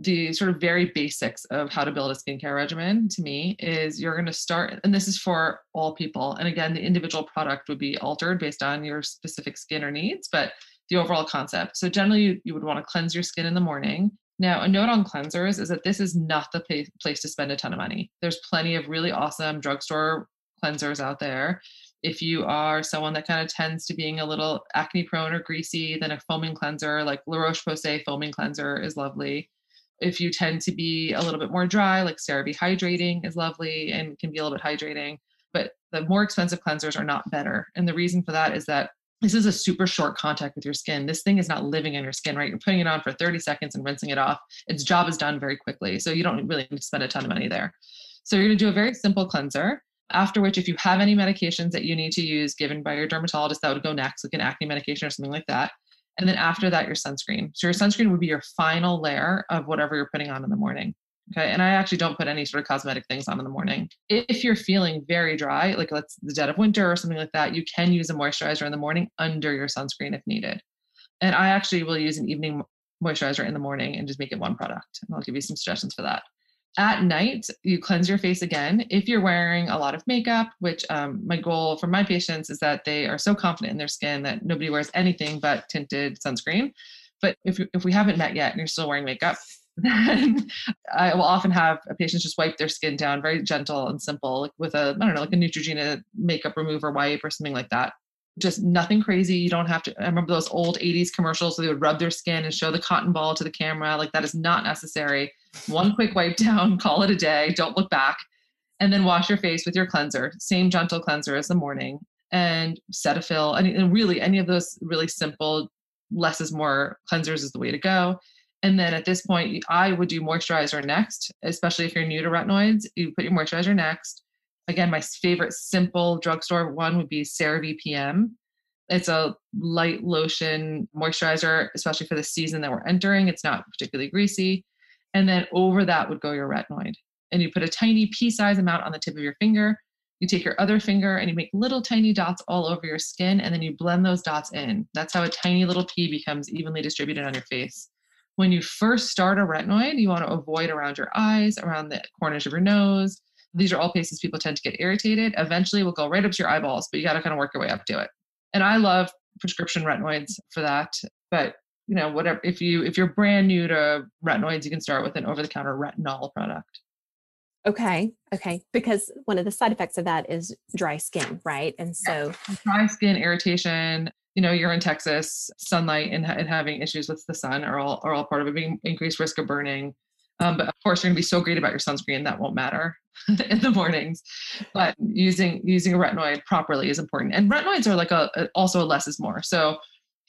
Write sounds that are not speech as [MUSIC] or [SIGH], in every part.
the sort of very basics of how to build a skincare regimen to me is you're going to start, and this is for all people. And again, the individual product would be altered based on your specific skin or needs, but the overall concept. So, generally, you, you would want to cleanse your skin in the morning. Now, a note on cleansers is that this is not the place to spend a ton of money. There's plenty of really awesome drugstore cleansers out there if you are someone that kind of tends to being a little acne prone or greasy, then a foaming cleanser like La Roche Posay foaming cleanser is lovely. If you tend to be a little bit more dry, like CeraVe hydrating is lovely and can be a little bit hydrating. But the more expensive cleansers are not better. And the reason for that is that this is a super short contact with your skin. This thing is not living in your skin, right? You're putting it on for 30 seconds and rinsing it off. Its job is done very quickly. So you don't really need to spend a ton of money there. So you're going to do a very simple cleanser after which, if you have any medications that you need to use given by your dermatologist, that would go next, like an acne medication or something like that. And then after that, your sunscreen. So your sunscreen would be your final layer of whatever you're putting on in the morning. Okay. And I actually don't put any sort of cosmetic things on in the morning. If you're feeling very dry, like let's the dead of winter or something like that, you can use a moisturizer in the morning under your sunscreen if needed. And I actually will use an evening moisturizer in the morning and just make it one product. And I'll give you some suggestions for that. At night, you cleanse your face again. If you're wearing a lot of makeup, which um, my goal for my patients is that they are so confident in their skin that nobody wears anything but tinted sunscreen. But if, if we haven't met yet and you're still wearing makeup, [LAUGHS] then I will often have patients just wipe their skin down very gentle and simple, like with a, I don't know, like a Neutrogena makeup remover wipe or something like that just nothing crazy. You don't have to. I remember those old 80s commercials where they would rub their skin and show the cotton ball to the camera. Like that is not necessary. One quick wipe down, [LAUGHS] call it a day, don't look back. And then wash your face with your cleanser, same gentle cleanser as the morning, and Cetaphil. And, and really, any of those really simple, less is more cleansers is the way to go. And then at this point, I would do moisturizer next, especially if you're new to retinoids. You put your moisturizer next Again, my favorite simple drugstore one would be CeraVe PM. It's a light lotion moisturizer, especially for the season that we're entering. It's not particularly greasy. And then over that would go your retinoid. And you put a tiny pea size amount on the tip of your finger. You take your other finger and you make little tiny dots all over your skin, and then you blend those dots in. That's how a tiny little pea becomes evenly distributed on your face. When you first start a retinoid, you want to avoid around your eyes, around the corners of your nose, these are all places people tend to get irritated. Eventually, will go right up to your eyeballs, but you got to kind of work your way up to it. And I love prescription retinoids for that. But you know, whatever if you if you're brand new to retinoids, you can start with an over-the-counter retinol product. Okay. Okay. Because one of the side effects of that is dry skin, right? And so yeah. dry skin, irritation, you know, you're in Texas, sunlight and, and having issues with the sun are all are all part of it, being increased risk of burning. Um, but of course, you're going to be so great about your sunscreen that won't matter [LAUGHS] in the mornings. But using using a retinoid properly is important. And retinoids are like a, a also a less is more. So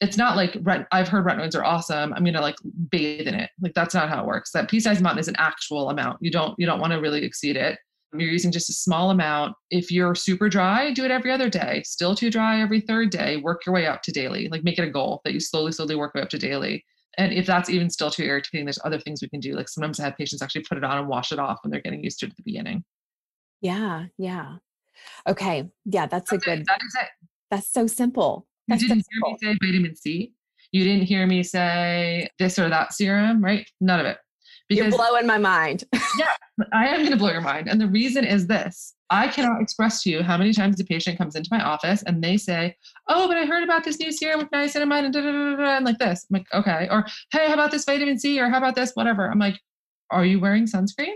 it's not like ret- I've heard retinoids are awesome. I'm gonna like bathe in it. Like that's not how it works. That pea size amount is an actual amount. You don't you don't want to really exceed it. You're using just a small amount. If you're super dry, do it every other day. Still too dry every third day. Work your way up to daily. Like make it a goal that you slowly, slowly work way up to daily and if that's even still too irritating, there's other things we can do. Like sometimes I have patients actually put it on and wash it off when they're getting used to it at the beginning. Yeah, yeah. Okay. Yeah, that's, that's a good it. that is it. That's so simple. You didn't hear me say vitamin C. You didn't hear me say this or that serum, right? None of it. Because, You're blowing my mind. [LAUGHS] yeah, I am going to blow your mind. And the reason is this I cannot express to you how many times a patient comes into my office and they say, Oh, but I heard about this new serum with niacinamide and da da da da, and like this. I'm like, okay. Or, hey, how about this vitamin C? Or how about this? Whatever. I'm like, Are you wearing sunscreen?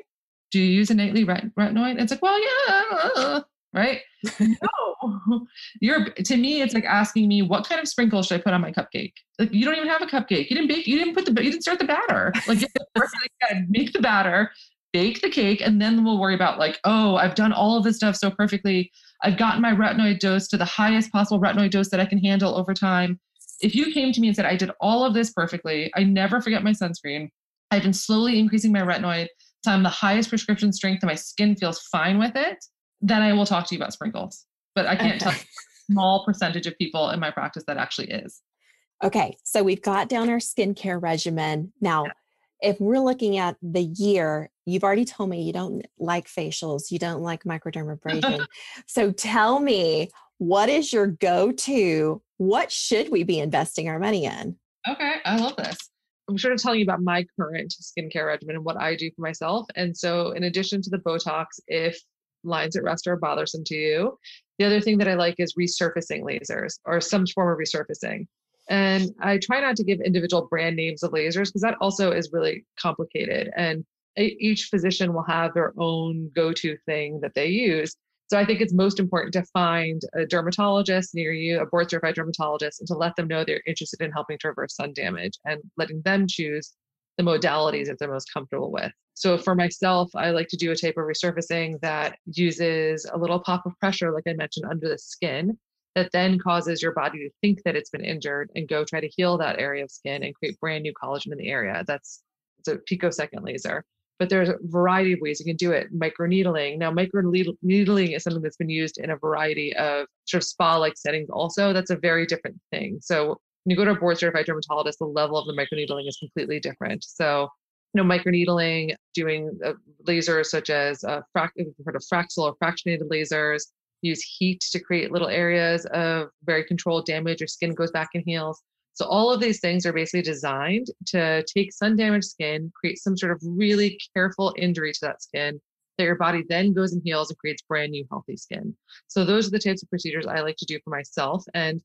Do you use ret- retinoid? It's like, Well, yeah. Uh, uh, uh. Right? [LAUGHS] no. You're to me, it's like asking me what kind of sprinkle should I put on my cupcake? Like you don't even have a cupcake. You didn't bake, you didn't put the you didn't start the batter. Like you make the batter, bake the cake and then we'll worry about like oh i've done all of this stuff so perfectly i've gotten my retinoid dose to the highest possible retinoid dose that i can handle over time if you came to me and said i did all of this perfectly i never forget my sunscreen i've been slowly increasing my retinoid So I'm the highest prescription strength and my skin feels fine with it, then I will talk to you about sprinkles. But I can't okay. tell small percentage of people in my practice that actually is. Okay, so we've got down our skincare regimen. Now, yeah. if we're looking at the year, you've already told me you don't like facials, you don't like microdermabrasion. [LAUGHS] so tell me, what is your go to? What should we be investing our money in? Okay, I love this. I'm sure to tell you about my current skincare regimen and what I do for myself. And so, in addition to the Botox, if lines at rest are bothersome to you, the other thing that I like is resurfacing lasers or some form of resurfacing. And I try not to give individual brand names of lasers because that also is really complicated. And each physician will have their own go to thing that they use. So I think it's most important to find a dermatologist near you, a board certified dermatologist, and to let them know they're interested in helping to reverse sun damage and letting them choose the modalities that they're most comfortable with. So for myself, I like to do a type of resurfacing that uses a little pop of pressure, like I mentioned, under the skin, that then causes your body to think that it's been injured and go try to heal that area of skin and create brand new collagen in the area. That's it's a picosecond laser but there's a variety of ways you can do it. Microneedling. Now, microneedling is something that's been used in a variety of sort of spa-like settings. Also, that's a very different thing. So when you go to a board certified dermatologist, the level of the microneedling is completely different. So, you know, microneedling, doing uh, lasers such as uh, frac- heard of Fraxel or fractionated lasers, use heat to create little areas of very controlled damage. Your skin goes back and heals. So all of these things are basically designed to take sun damaged skin, create some sort of really careful injury to that skin that your body then goes and heals and creates brand new healthy skin. So those are the types of procedures I like to do for myself. And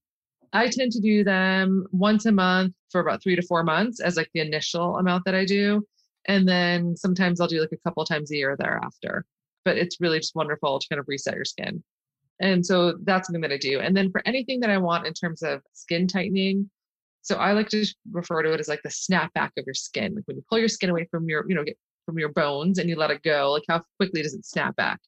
I tend to do them once a month for about three to four months as like the initial amount that I do. And then sometimes I'll do like a couple times a year thereafter. But it's really just wonderful to kind of reset your skin. And so that's something that I do. And then for anything that I want in terms of skin tightening, so I like to refer to it as like the snapback of your skin. Like when you pull your skin away from your, you know, get from your bones and you let it go, like how quickly does it snap back?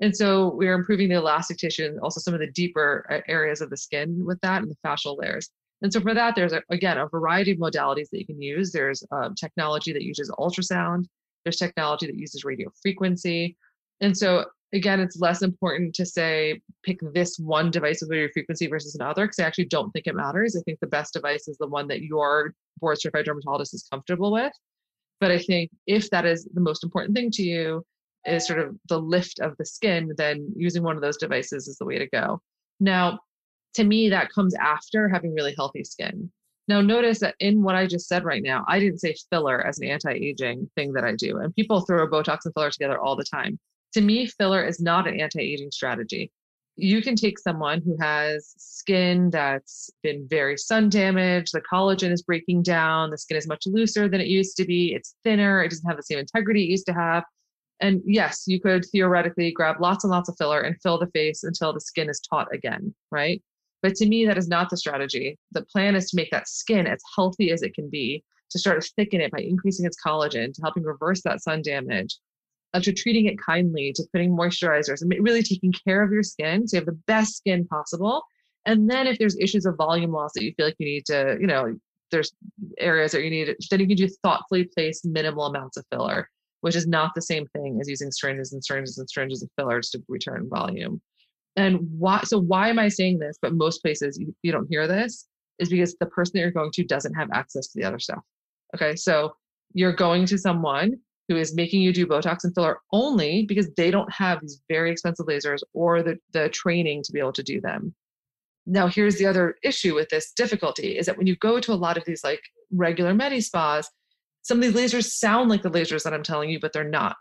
And so we're improving the elastic tissue and also some of the deeper uh, areas of the skin with that and the fascial layers. And so for that, there's a, again a variety of modalities that you can use. There's um, technology that uses ultrasound. There's technology that uses radio frequency. And so again, it's less important to say pick this one device with radio frequency versus another because I actually don't think it matters. I think the best device is the one that your board certified dermatologist is comfortable with. But I think if that is the most important thing to you, is sort of the lift of the skin, then using one of those devices is the way to go. Now, to me, that comes after having really healthy skin. Now, notice that in what I just said right now, I didn't say filler as an anti aging thing that I do. And people throw Botox and filler together all the time to me, filler is not an anti aging strategy. You can take someone who has skin that's been very sun damaged, the collagen is breaking down, the skin is much looser than it used to be, it's thinner, it doesn't have the same integrity it used to have. And yes, you could theoretically grab lots and lots of filler and fill the face until the skin is taut again, right? But to me, that is not the strategy. The plan is to make that skin as healthy as it can be, to start to thicken it by increasing its collagen, to helping reverse that sun damage, uh, to treating it kindly, to putting moisturizers, and really taking care of your skin so you have the best skin possible. And then if there's issues of volume loss that you feel like you need to, you know, there's areas that you need, then you can do thoughtfully placed minimal amounts of filler, which is not the same thing as using syringes and syringes and syringes of fillers to return volume. And why? So why am I saying this? But most places you, you don't hear this is because the person that you're going to doesn't have access to the other stuff. Okay, so you're going to someone who is making you do Botox and filler only because they don't have these very expensive lasers or the, the training to be able to do them. Now, here's the other issue with this difficulty is that when you go to a lot of these like regular medi spas, some of these lasers sound like the lasers that I'm telling you, but they're not.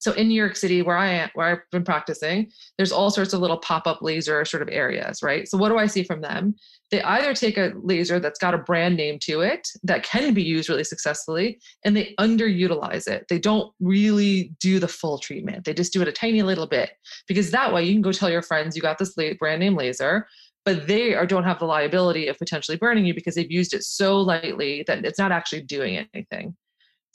So in New York City, where I am, where I've been practicing, there's all sorts of little pop-up laser sort of areas, right? So what do I see from them? They either take a laser that's got a brand name to it that can be used really successfully, and they underutilize it. They don't really do the full treatment. They just do it a tiny little bit because that way you can go tell your friends you got this brand name laser, but they are, don't have the liability of potentially burning you because they've used it so lightly that it's not actually doing anything.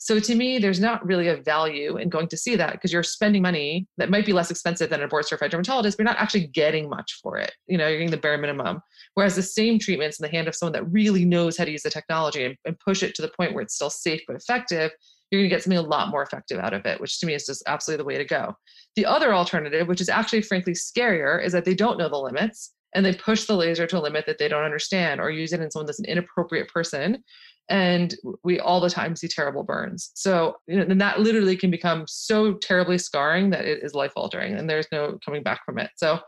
So to me, there's not really a value in going to see that because you're spending money that might be less expensive than a board certified dermatologist, but you're not actually getting much for it. You know, you're getting the bare minimum. Whereas the same treatments in the hand of someone that really knows how to use the technology and, and push it to the point where it's still safe but effective, you're going to get something a lot more effective out of it, which to me is just absolutely the way to go. The other alternative, which is actually frankly scarier, is that they don't know the limits and they push the laser to a limit that they don't understand or use it in someone that's an inappropriate person. And we all the time see terrible burns. So you know, and that literally can become so terribly scarring that it is life altering and there's no coming back from it. So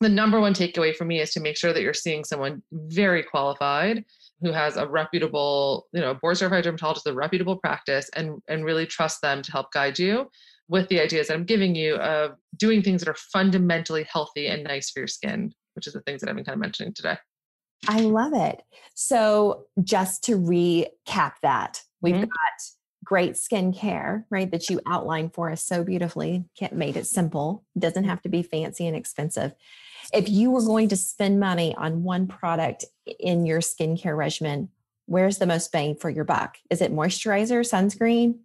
the number one takeaway for me is to make sure that you're seeing someone very qualified who has a reputable you know board certified dermatologist a reputable practice and and really trust them to help guide you with the ideas that i'm giving you of doing things that are fundamentally healthy and nice for your skin which is the things that i've been kind of mentioning today I love it. So, just to recap that, we've mm-hmm. got great skincare, right? That you outlined for us so beautifully. Made it simple. Doesn't have to be fancy and expensive. If you were going to spend money on one product in your skincare regimen, where's the most bang for your buck? Is it moisturizer, sunscreen?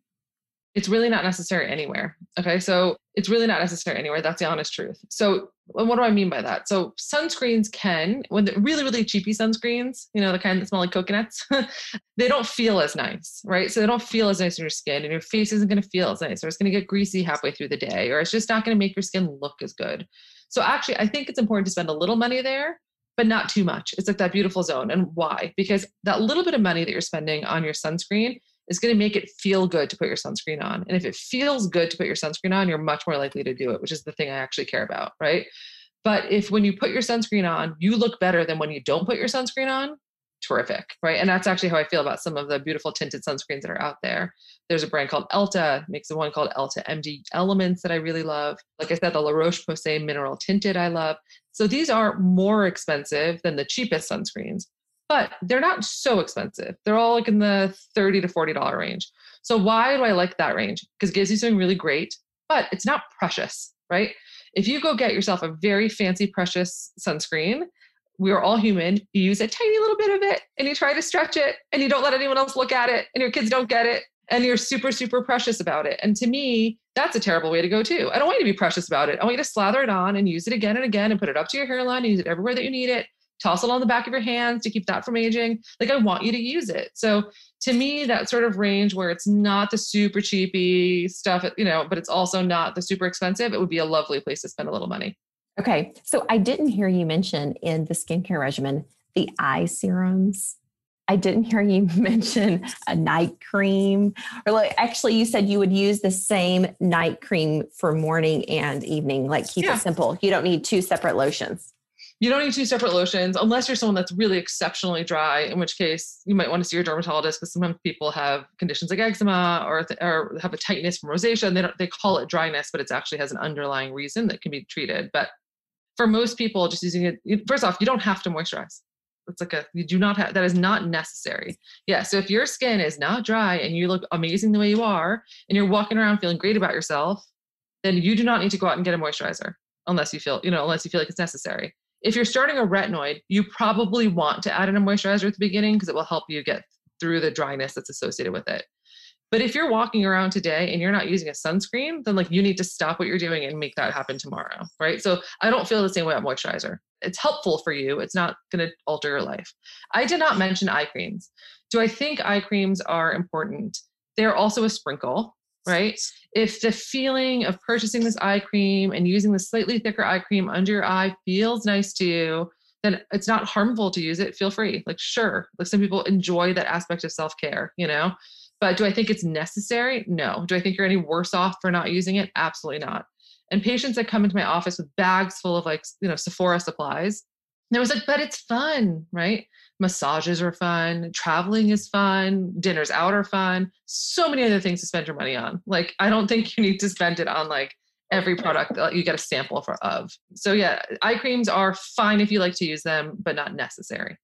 It's really not necessary anywhere. Okay. So it's really not necessary anywhere. That's the honest truth. So what do I mean by that? So sunscreens can, when the really, really cheapy sunscreens, you know, the kind that smell like coconuts, [LAUGHS] they don't feel as nice, right? So they don't feel as nice in your skin and your face isn't going to feel as nice or it's going to get greasy halfway through the day or it's just not going to make your skin look as good. So actually, I think it's important to spend a little money there, but not too much. It's like that beautiful zone. And why? Because that little bit of money that you're spending on your sunscreen is going to make it feel good to put your sunscreen on. And if it feels good to put your sunscreen on, you're much more likely to do it, which is the thing I actually care about, right? But if when you put your sunscreen on, you look better than when you don't put your sunscreen on, terrific, right? And that's actually how I feel about some of the beautiful tinted sunscreens that are out there. There's a brand called Elta, makes a one called Elta MD Elements that I really love. Like I said, the La Roche Posay Mineral Tinted I love. So these are more expensive than the cheapest sunscreens, but they're not so expensive. They're all like in the 30 to $40 range. So why do I like that range? Because it gives you something really great, but it's not precious, right? If you go get yourself a very fancy, precious sunscreen, we are all human. You use a tiny little bit of it and you try to stretch it and you don't let anyone else look at it and your kids don't get it and you're super, super precious about it. And to me, that's a terrible way to go too. I don't want you to be precious about it. I want you to slather it on and use it again and again and put it up to your hairline, use it everywhere that you need it toss it on the back of your hands to keep that from aging. Like I want you to use it. So to me, that sort of range where it's not the super cheapy stuff, you know, but it's also not the super expensive, it would be a lovely place to spend a little money. Okay. So I didn't hear you mention in the skincare regimen the eye serums. I didn't hear you [LAUGHS] mention a night cream. Or like actually you said you would use the same night cream for morning and evening, like keep yeah. it simple. You don't need two separate lotions you don't need two separate lotions unless you're someone that's really exceptionally dry, in which case you might want to see your dermatologist because sometimes people have conditions like eczema or, or have a tightness from rosacea and they, don't, they call it dryness, but it actually has an underlying reason that can be treated. But for most people, just using it, first off, you don't have to moisturize. It's like a, you do not have, that is not necessary. Yeah. So if your skin is not dry and you look amazing the way you are and you're walking around feeling great about yourself, then you do not need to go out and get a moisturizer unless you feel, you know, unless you feel like it's necessary. If you're starting a retinoid, you probably want to add in a moisturizer at the beginning because it will help you get through the dryness that's associated with it. But if you're walking around today and you're not using a sunscreen, then like you need to stop what you're doing and make that happen tomorrow, right? So I don't feel the same way about moisturizer. It's helpful for you. It's not going to alter your life. I did not mention eye creams. Do I think eye creams are important? They're also a sprinkle right? If the feeling of purchasing this eye cream and using the slightly thicker eye cream under your eye feels nice to you, then it's not harmful to use it. Feel free. Like, sure. Like some people enjoy that aspect of self care, you know? But do I think it's necessary? No. Do I think you're any worse off for not using it? Absolutely not. And patients that come into my office with bags full of like, you know, Sephora supplies, and I was like, but it's fun, right? massages are fun traveling is fun dinners out are fun so many other things to spend your money on. Like i don't think you need to spend it on like every product that you get a sample for of. So yeah eye creams are fine if you like to use them but not necessary.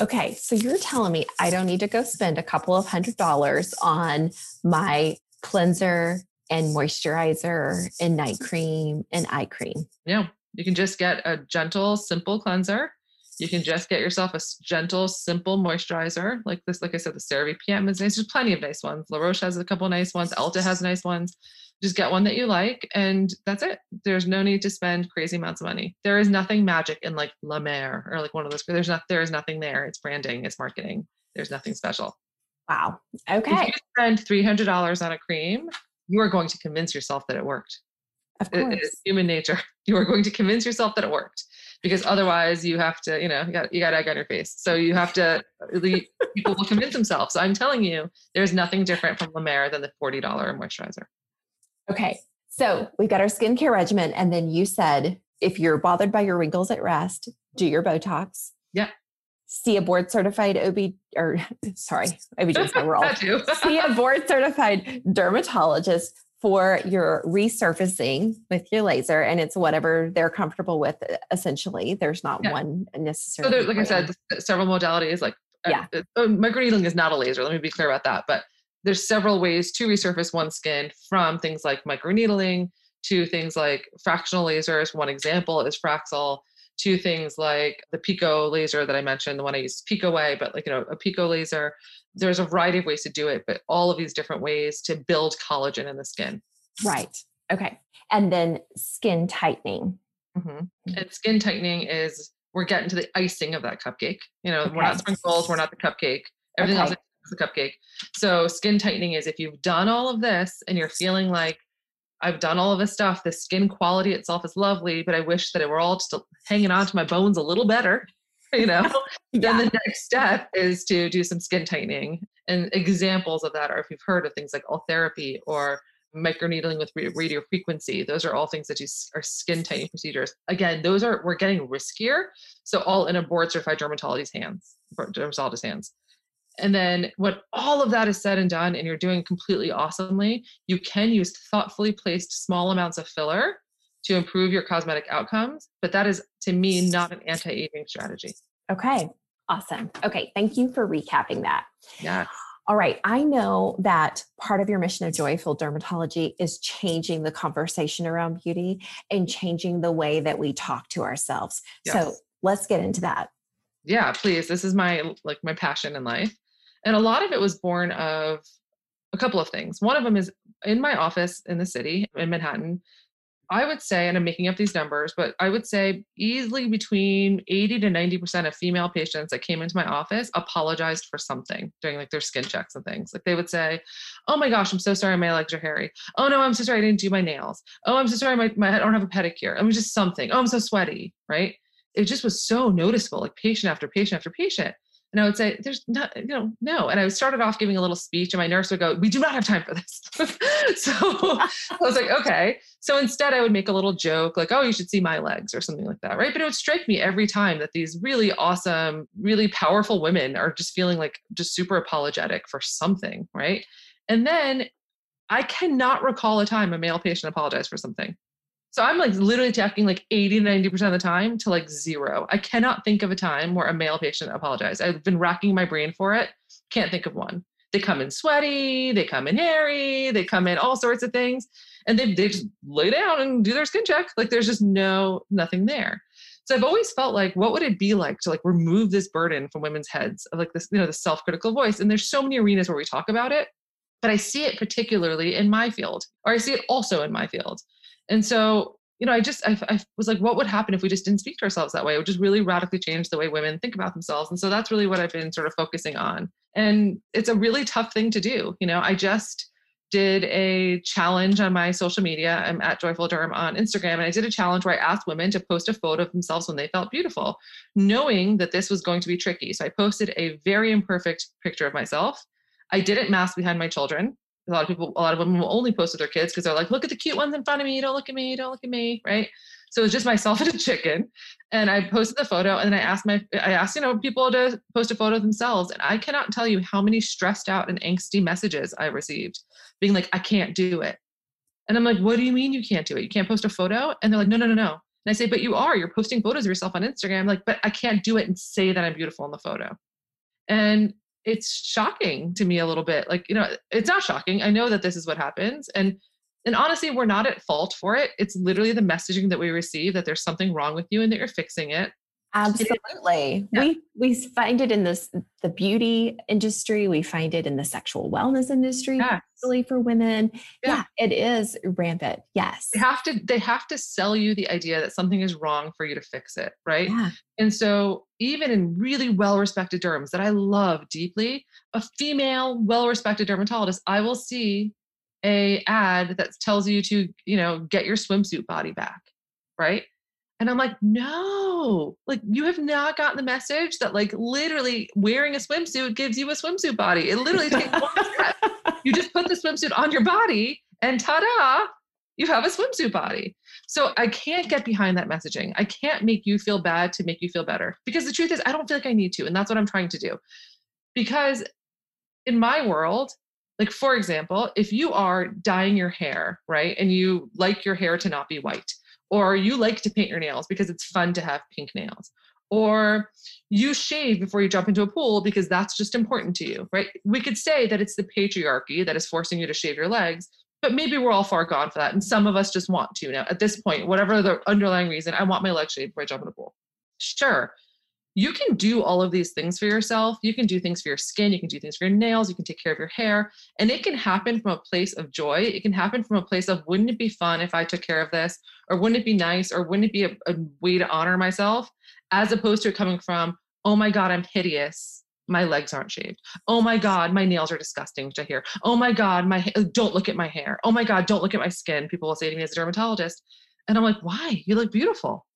Okay so you're telling me i don't need to go spend a couple of hundred dollars on my cleanser and moisturizer and night cream and eye cream. Yeah you can just get a gentle simple cleanser you can just get yourself a gentle, simple moisturizer like this. Like I said, the CeraVe PM is nice. There's plenty of nice ones. La Roche has a couple nice ones. Elta has nice ones. Just get one that you like, and that's it. There's no need to spend crazy amounts of money. There is nothing magic in like La Mer or like one of those. There's not. There is nothing there. It's branding. It's marketing. There's nothing special. Wow. Okay. If you spend $300 on a cream, you are going to convince yourself that it worked. Of It- it's human nature. [LAUGHS] You are going to convince yourself that it worked because otherwise you have to, you know, you got you got egg on your face. So you have to people will convince themselves. So I'm telling you, there's nothing different from La Mer than the $40 moisturizer. Okay. So we've got our skincare regimen. And then you said if you're bothered by your wrinkles at rest, do your Botox. Yeah. See a board certified OB or [LAUGHS] sorry, OB. [LAUGHS] That too. See a board certified dermatologist for your resurfacing with your laser. And it's whatever they're comfortable with, essentially. There's not Yeah. one So necessarily. there, like I said, several modalities. Like uh, Yeah. uh, uh, microneedling is not a laser. Let me be clear about that. But there's several ways to resurface one's skin from things like microneedling to things like fractional lasers. One example is Fraxel. To things like the Pico laser that I mentioned, the one I use is Pico Way, but like you know a Pico laser. There's a variety of ways to do it, but all of these different ways to build collagen in the skin. right. Okay. And then skin tightening. Mhm. And skin tightening is we're getting to the icing of that cupcake. You know, we're not sprinkles, we're not the cupcake. Everything else is the cupcake. So skin tightening is if you've done all of this and you're feeling like I've done all of this stuff, the skin quality itself is lovely, but I wish that it were all just hanging on to my bones a little better. [LAUGHS] You know, then the next step is to do some skin tightening. And examples of that are if you've heard of things like Ultherapy or microneedling with ra- radio frequency. Those are all things that do, are skin tightening procedures. Again, those are we're getting riskier. So all in a board certified dermatologist's hands, dermatologist's hands. And then when all of that is said and done, and you're doing completely awesomely, you can use thoughtfully placed small amounts of filler to improve your cosmetic outcomes. But that is, to me, not an anti-aging strategy. Okay. Awesome. Okay. Thank you for recapping that. Yeah. All right. I know that part of your mission of Joyful Dermatology is changing the conversation around beauty and changing the way that we talk to ourselves. So let's get into that. yeah please this is my like my passion in life and a lot of it was born of a couple of things one of them is in my office in the city in manhattan i would say and i'm making up these numbers but i would say easily between 80 to 90% of female patients that came into my office apologized for something during like their skin checks and things. Like they would say oh my gosh i'm so sorry my legs are hairy. Oh no i'm so sorry i didn't do my nails. Oh i'm so sorry my, my i don't have a pedicure. I mean just something. Oh i'm so sweaty right? It just was so noticeable, like patient after patient after patient. And I would say, there's not, you know, no. And I started off giving a little speech, and my nurse would go, We do not have time for this. [LAUGHS] so I was like, Okay. So instead, I would make a little joke, like, Oh, you should see my legs or something like that. Right. But it would strike me every time that these really awesome, really powerful women are just feeling like just super apologetic for something. Right. And then I cannot recall a time a male patient apologized for something. So I'm like literally talking like 80 to 90% of the time to like zero. I cannot think of a time where a male patient apologized. I've been racking my brain for it. Can't think of one. They come in sweaty, they come in hairy, they come in all sorts of things, and they, they just lay down and do their skin check. Like there's just no, nothing there. So I've always felt like, what would it be like to like remove this burden from women's heads of like this, you know, the self-critical voice? And there's so many arenas where we talk about it, but I see it particularly in my field, or I see it also in my field. And so, you know, I just, I, I was like, what would happen if we just didn't speak to ourselves that way? It would just really radically change the way women think about themselves. And so that's really what I've been sort of focusing on. And it's a really tough thing to do. You know, I just did a challenge on my social media. I'm at Joyful Derm on Instagram. And I did a challenge where I asked women to post a photo of themselves when they felt beautiful, knowing that this was going to be tricky. So I posted a very imperfect picture of myself. I didn't mask behind my children a lot of people, a lot of women will only post with their kids because they're like, look at the cute ones in front of me. Don't look at me. Don't look at me. Right. So it's just myself [LAUGHS] and a chicken. And I posted the photo and then I asked my, I asked, you know, people to post a photo themselves. And I cannot tell you how many stressed out and angsty messages I received being like, I can't do it. And I'm like, what do you mean you can't do it? You can't post a photo? And they're like, no, no, no, no. And I say, but you are, you're posting photos of yourself on Instagram. Like, but I can't do it and say that I'm beautiful in the photo. And it's shocking to me a little bit. Like, you know, it's not shocking. I know that this is what happens. And and honestly, we're not at fault for it. It's literally the messaging that we receive that there's something wrong with you and that you're fixing it. Absolutely. Yeah. We we find it in this the beauty industry, we find it in the sexual wellness industry, yes. especially for women. Yeah. yeah. it is rampant. Yes. They have to they have to sell you the idea that something is wrong for you to fix it, right? Yeah. And so even in really well-respected derms that I love deeply, a female well-respected dermatologist, I will see a ad that tells you to, you know, get your swimsuit body back, right? And I'm like, no, like you have not gotten the message that like literally wearing a swimsuit gives you a swimsuit body. It literally takes one step. You just put the swimsuit on your body and ta-da, you have a swimsuit body. So I can't get behind that messaging. I can't make you feel bad to make you feel better because the truth is I don't feel like I need to. And that's what I'm trying to do. Because in my world, like for example, if you are dyeing your hair, right? And you like your hair to not be white or you like to paint your nails because it's fun to have pink nails or you shave before you jump into a pool because that's just important to you right? We could say that it's the patriarchy that is forcing you to shave your legs but maybe we're all far gone for that and some of us just want to. Now at this point whatever the underlying reason i want my legs shaved before i jump in a pool. Sure you can do all of these things for yourself. You can do things for your skin. You can do things for your nails. You can take care of your hair. And it can happen from a place of joy. It can happen from a place of, wouldn't it be fun if I took care of this? Or wouldn't it be nice? Or wouldn't it be a, a way to honor myself? As opposed to it coming from, oh my God, I'm hideous. My legs aren't shaved. Oh my God, my nails are disgusting, which I hear. Oh my God, my don't look at my hair. Oh my God, don't look at my skin. People will say to me as a dermatologist. And I'm like, why? You look beautiful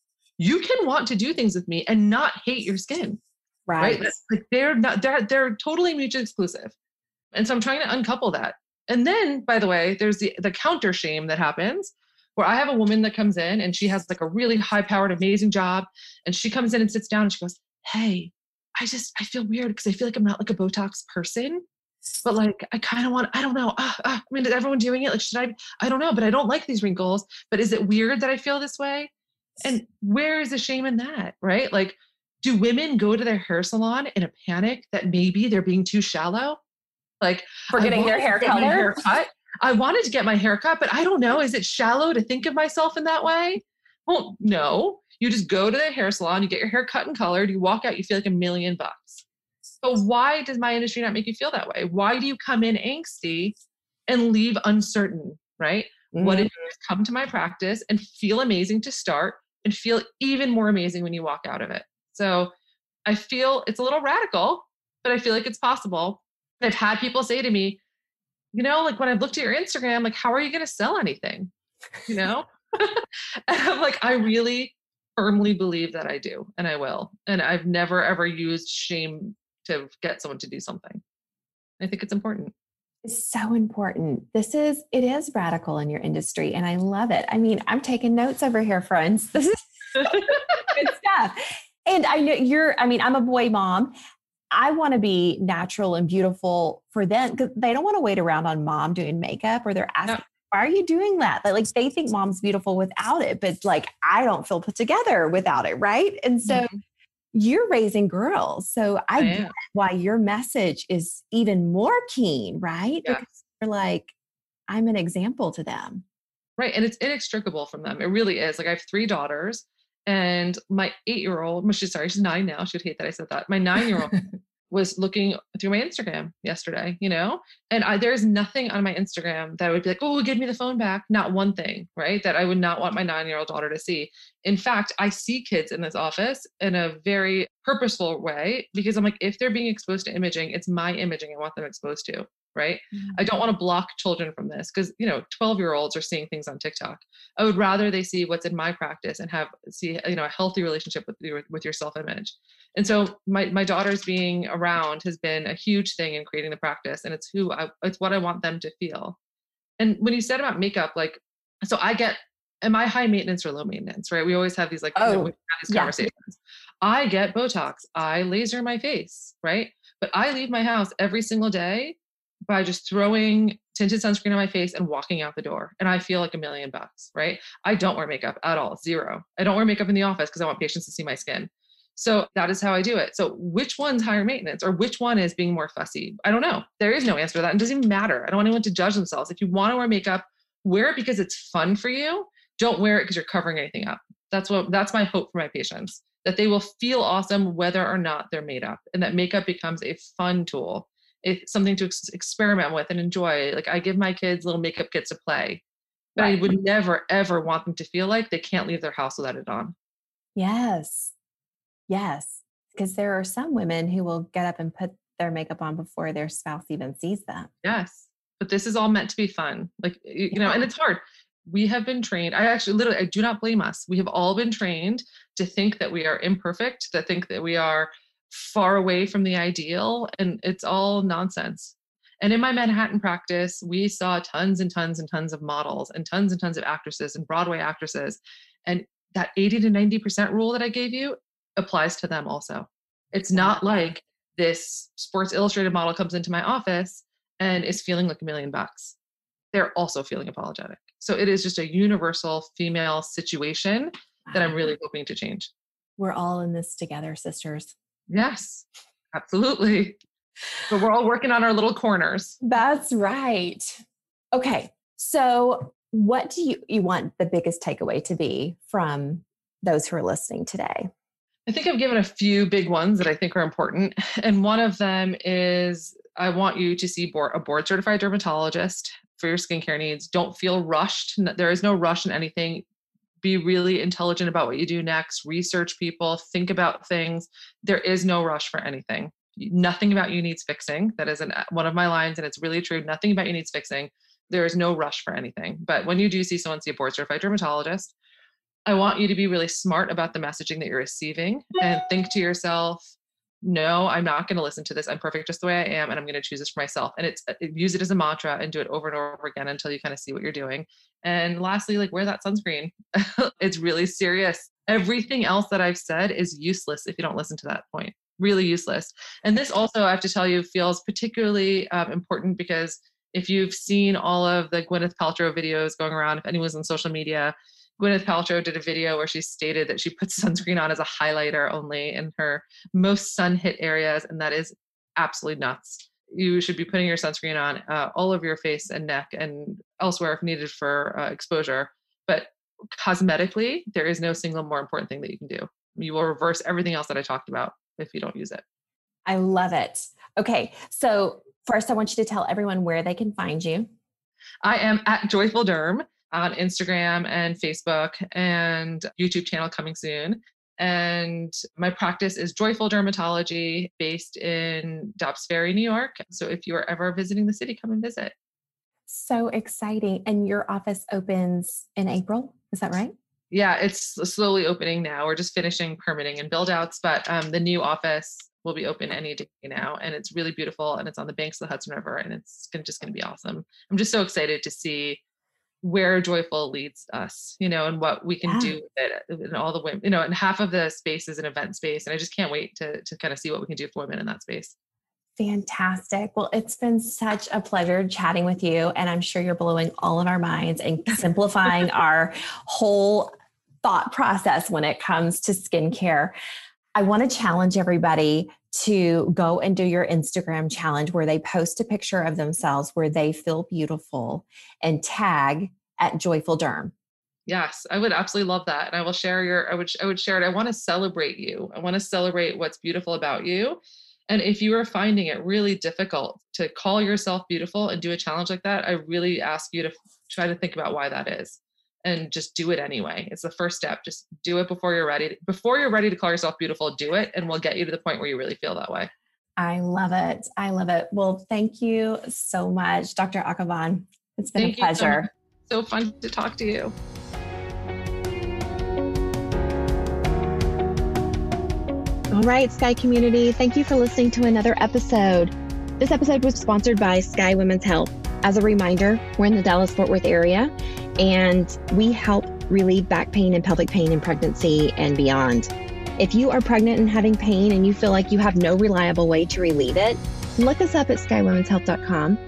you can want to do things with me and not hate your skin. Right. right? Like they're not they're they're totally mutually exclusive. And so I'm trying to uncouple that. And then, by the way, there's the the counter shame that happens where I have a woman that comes in and she has like a really high powered, amazing job. And she comes in and sits down and she goes, Hey, I just I feel weird because I feel like I'm not like a Botox person. But like I kind of want, I don't know. Uh, uh, I mean, is everyone doing it? Like, should I? I don't know, but I don't like these wrinkles. But is it weird that I feel this way? And where is the shame in that, right? Like, do women go to their hair salon in a panic that maybe they're being too shallow? Like, for getting their hair color? Cut. I wanted to get my hair cut, but I don't know. Is it shallow to think of myself in that way? Well, no. You just go to the hair salon, you get your hair cut and colored, you walk out, you feel like a million bucks. But why does my industry not make you feel that way? Why do you come in angsty and leave uncertain, right? Mm-hmm. What if you come to my practice and feel amazing to start and feel even more amazing when you walk out of it. So I feel it's a little radical, but I feel like it's possible. I've had people say to me, you know, like when I've looked at your Instagram, like, how are you going to sell anything? You know? [LAUGHS] [LAUGHS] and I'm like, I really firmly believe that I do and I will. And I've never ever used shame to get someone to do something. I think it's important. It's so important. This is it is radical in your industry and I love it. I mean, I'm taking notes over here, friends. [LAUGHS] This is good [LAUGHS] stuff. And I know you're I mean, I'm a boy mom. I want to be natural and beautiful for them because they don't want to wait around on mom doing makeup or they're asking, no. why are you doing that? Like they think mom's beautiful without it, but like I don't feel put together without it, right? And so mm-hmm you're raising girls. So I, I get why your message is even more keen, right? Yeah. Because you're like, I'm an example to them. Right. And it's inextricable from them. It really is. Like I have three daughters and my eight year old, she's sorry, she's nine now. She'd hate that I said that. My [LAUGHS] nine year old was looking through my Instagram yesterday, you know, and I, there's nothing on my Instagram that would be like, oh, give me the phone back. Not one thing, right? That I would not want my nine year old daughter to see. In fact, I see kids in this office in a very purposeful way because I'm like, if they're being exposed to imaging, it's my imaging I want them exposed to right? Mm-hmm. I don't want to block children from this because you know 12 year olds are seeing things on TikTok. I would rather they see what's in my practice and have see you know a healthy relationship with your with your self image. And so my my daughters being around has been a huge thing in creating the practice, and it's who I it's what I want them to feel. And when you said about makeup, like so I get am I high maintenance or low maintenance, right? We always have these like oh, you know, oh, these yeah. conversations. I get Botox, I laser my face, right? But I leave my house every single day by just throwing tinted sunscreen on my face and walking out the door. And I feel like a million bucks, right? I don't wear makeup at all, zero. I don't wear makeup in the office because I want patients to see my skin. So that is how I do it. So which one's higher maintenance or which one is being more fussy? I don't know. There is no answer to that. And it doesn't even matter. I don't want anyone to judge themselves. If you want to wear makeup, wear it because it's fun for you. Don't wear it because you're covering anything up. That's what that's my hope for my patients that they will feel awesome whether or not they're made up, and that makeup becomes a fun tool. It's something to ex- experiment with and enjoy. Like I give my kids little makeup kits to play, but right. I would never ever want them to feel like they can't leave their house without it on. Yes. Yes. Because there are some women who will get up and put their makeup on before their spouse even sees them. Yes. But this is all meant to be fun. Like, you know, and it's hard. We have been trained. I actually literally, I do not blame us. We have all been trained to think that we are imperfect, to think that we are far away from the ideal. And it's all nonsense. And in my Manhattan practice, we saw tons and tons and tons of models and tons and tons of actresses and Broadway actresses. And that 80 to 90% rule that I gave you applies to them also. It's oh, not like this Sports Illustrated model comes into my office and is feeling like a million bucks. They're also feeling apologetic. So it is just a universal female situation that I'm really hoping to change. We're all in this together, sisters. Yes, absolutely. But we're all working on our little corners. That's right. Okay. So what do you, you want the biggest takeaway to be from those who are listening today? I think I've given a few big ones that I think are important. And one of them is I want you to see board, a board certified dermatologist for your skincare needs. Don't feel rushed. There is no rush in anything. Be really intelligent about what you do next. Research people, think about things. There is no rush for anything. Nothing about you needs fixing. That is an, uh, one of my lines, and it's really true. Nothing about you needs fixing there is no rush for anything. But when you do see someone see a board certified dermatologist, I want you to be really smart about the messaging that you're receiving and think to yourself, no, I'm not going to listen to this. I'm perfect just the way I am, and I'm going to choose this for myself. And it's use it as a mantra and do it over and over again until you kind of see what you're doing. And lastly, like wear that sunscreen. [LAUGHS] it's really serious. Everything else that I've said is useless if you don't listen to that point. Really useless. And this also, I have to tell you, feels particularly um, important because if you've seen all of the Gwyneth Paltrow videos going around, if anyone's on social media, Gwyneth Paltrow did a video where she stated that she puts [LAUGHS] sunscreen on as a highlighter only in her most sun hit areas, and that is absolutely nuts. You should be putting your sunscreen on uh, all over your face and neck and elsewhere if needed for uh, exposure. But cosmetically, there is no single more important thing that you can do. You will reverse everything else that I talked about if you don't use it. I love it. Okay, so First, I want you to tell everyone where they can find you. I am at Joyful Derm on Instagram and Facebook and YouTube channel coming soon. And my practice is Joyful Dermatology based in Dobbs Ferry, New York. So if you are ever visiting the city, come and visit. So exciting. And your office opens in April, is that right? Yeah, it's slowly opening now. We're just finishing permitting and build outs, but um, the new office will be open any day now and it's really beautiful and it's on the banks of the hudson river and it's just going to be awesome i'm just so excited to see where joyful leads us you know and what we can yeah. do with it uh, and all the women you know and half of the space is an event space and i just can't wait to to kind of see what we can do for women in that space Fantastic. Well, it's been such a pleasure chatting with you. And I'm sure you're blowing all of our minds and simplifying [LAUGHS] our whole thought process when it comes to skincare. I want to challenge everybody to go and do your Instagram challenge where they post a picture of themselves where they feel beautiful and tag at Joyful Derm. Yes, I would absolutely love that. And I will share your I would I would share it. I want to celebrate you. I want to celebrate what's beautiful about you. And if you are finding it really difficult to call yourself beautiful and do a challenge like that, I really ask you to try to think about why that is and just do it anyway. It's the first step. Just do it before you're ready. Before you're ready to call yourself beautiful, do it and we'll get you to the point where you really feel that way. I love it. I love it. Well, thank you so much, Dr. Akavan. It's been thank a pleasure. So, so fun to talk to you. All right, Sky community, thank you for listening to another episode. This episode was sponsored by Sky Women's Health. As a reminder, we're in the Dallas Fort Worth area and we help relieve back pain and pelvic pain in pregnancy and beyond. If you are pregnant and having pain and you feel like you have no reliable way to relieve it, look us up at skywomenshealth.com,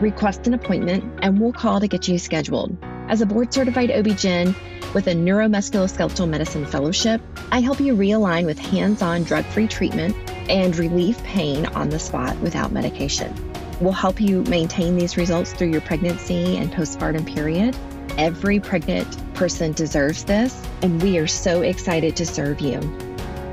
request an appointment, and we'll call to get you scheduled. As a board certified OB-GYN with a neuromusculoskeletal medicine fellowship, I help you realign with hands-on drug-free treatment and relieve pain on the spot without medication. We'll help you maintain these results through your pregnancy and postpartum period Every pregnant person deserves this, and we are so excited to serve you.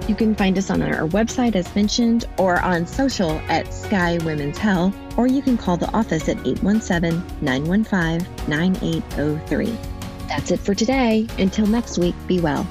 You can find us on our website, as mentioned, or on social at Sky Women's Health, or you can call the office at 817 915 9803. That's it for today. Until next week, be well.